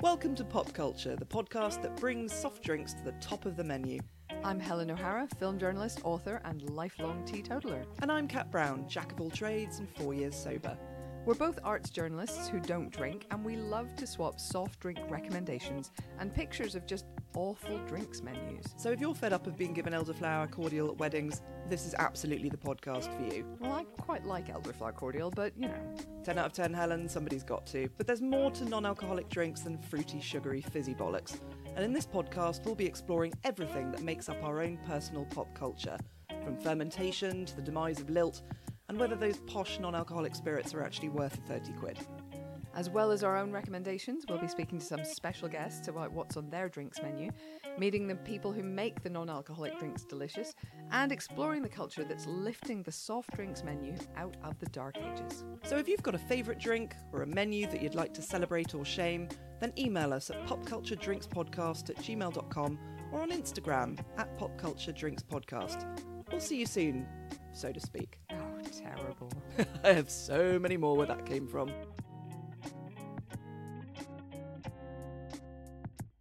Welcome to Pop Culture, the podcast that brings soft drinks to the top of the menu. I'm Helen O'Hara, film journalist, author, and lifelong teetotaler. And I'm Kat Brown, jack of all trades and four years sober. We're both arts journalists who don't drink, and we love to swap soft drink recommendations and pictures of just awful drinks menus. So if you're fed up of being given elderflower cordial at weddings, this is absolutely the podcast for you. Well, I quite like elderflower cordial, but you know. 10 out of 10, Helen, somebody's got to. But there's more to non alcoholic drinks than fruity, sugary, fizzy bollocks. And in this podcast, we'll be exploring everything that makes up our own personal pop culture from fermentation to the demise of lilt and whether those posh non alcoholic spirits are actually worth 30 quid. As well as our own recommendations, we'll be speaking to some special guests about what's on their drinks menu, meeting the people who make the non alcoholic drinks delicious, and exploring the culture that's lifting the soft drinks menu out of the dark ages. So if you've got a favourite drink or a menu that you'd like to celebrate or shame, then email us at popculturedrinkspodcast at gmail.com or on Instagram at popculturedrinkspodcast. We'll see you soon, so to speak. Terrible. I have so many more where that came from.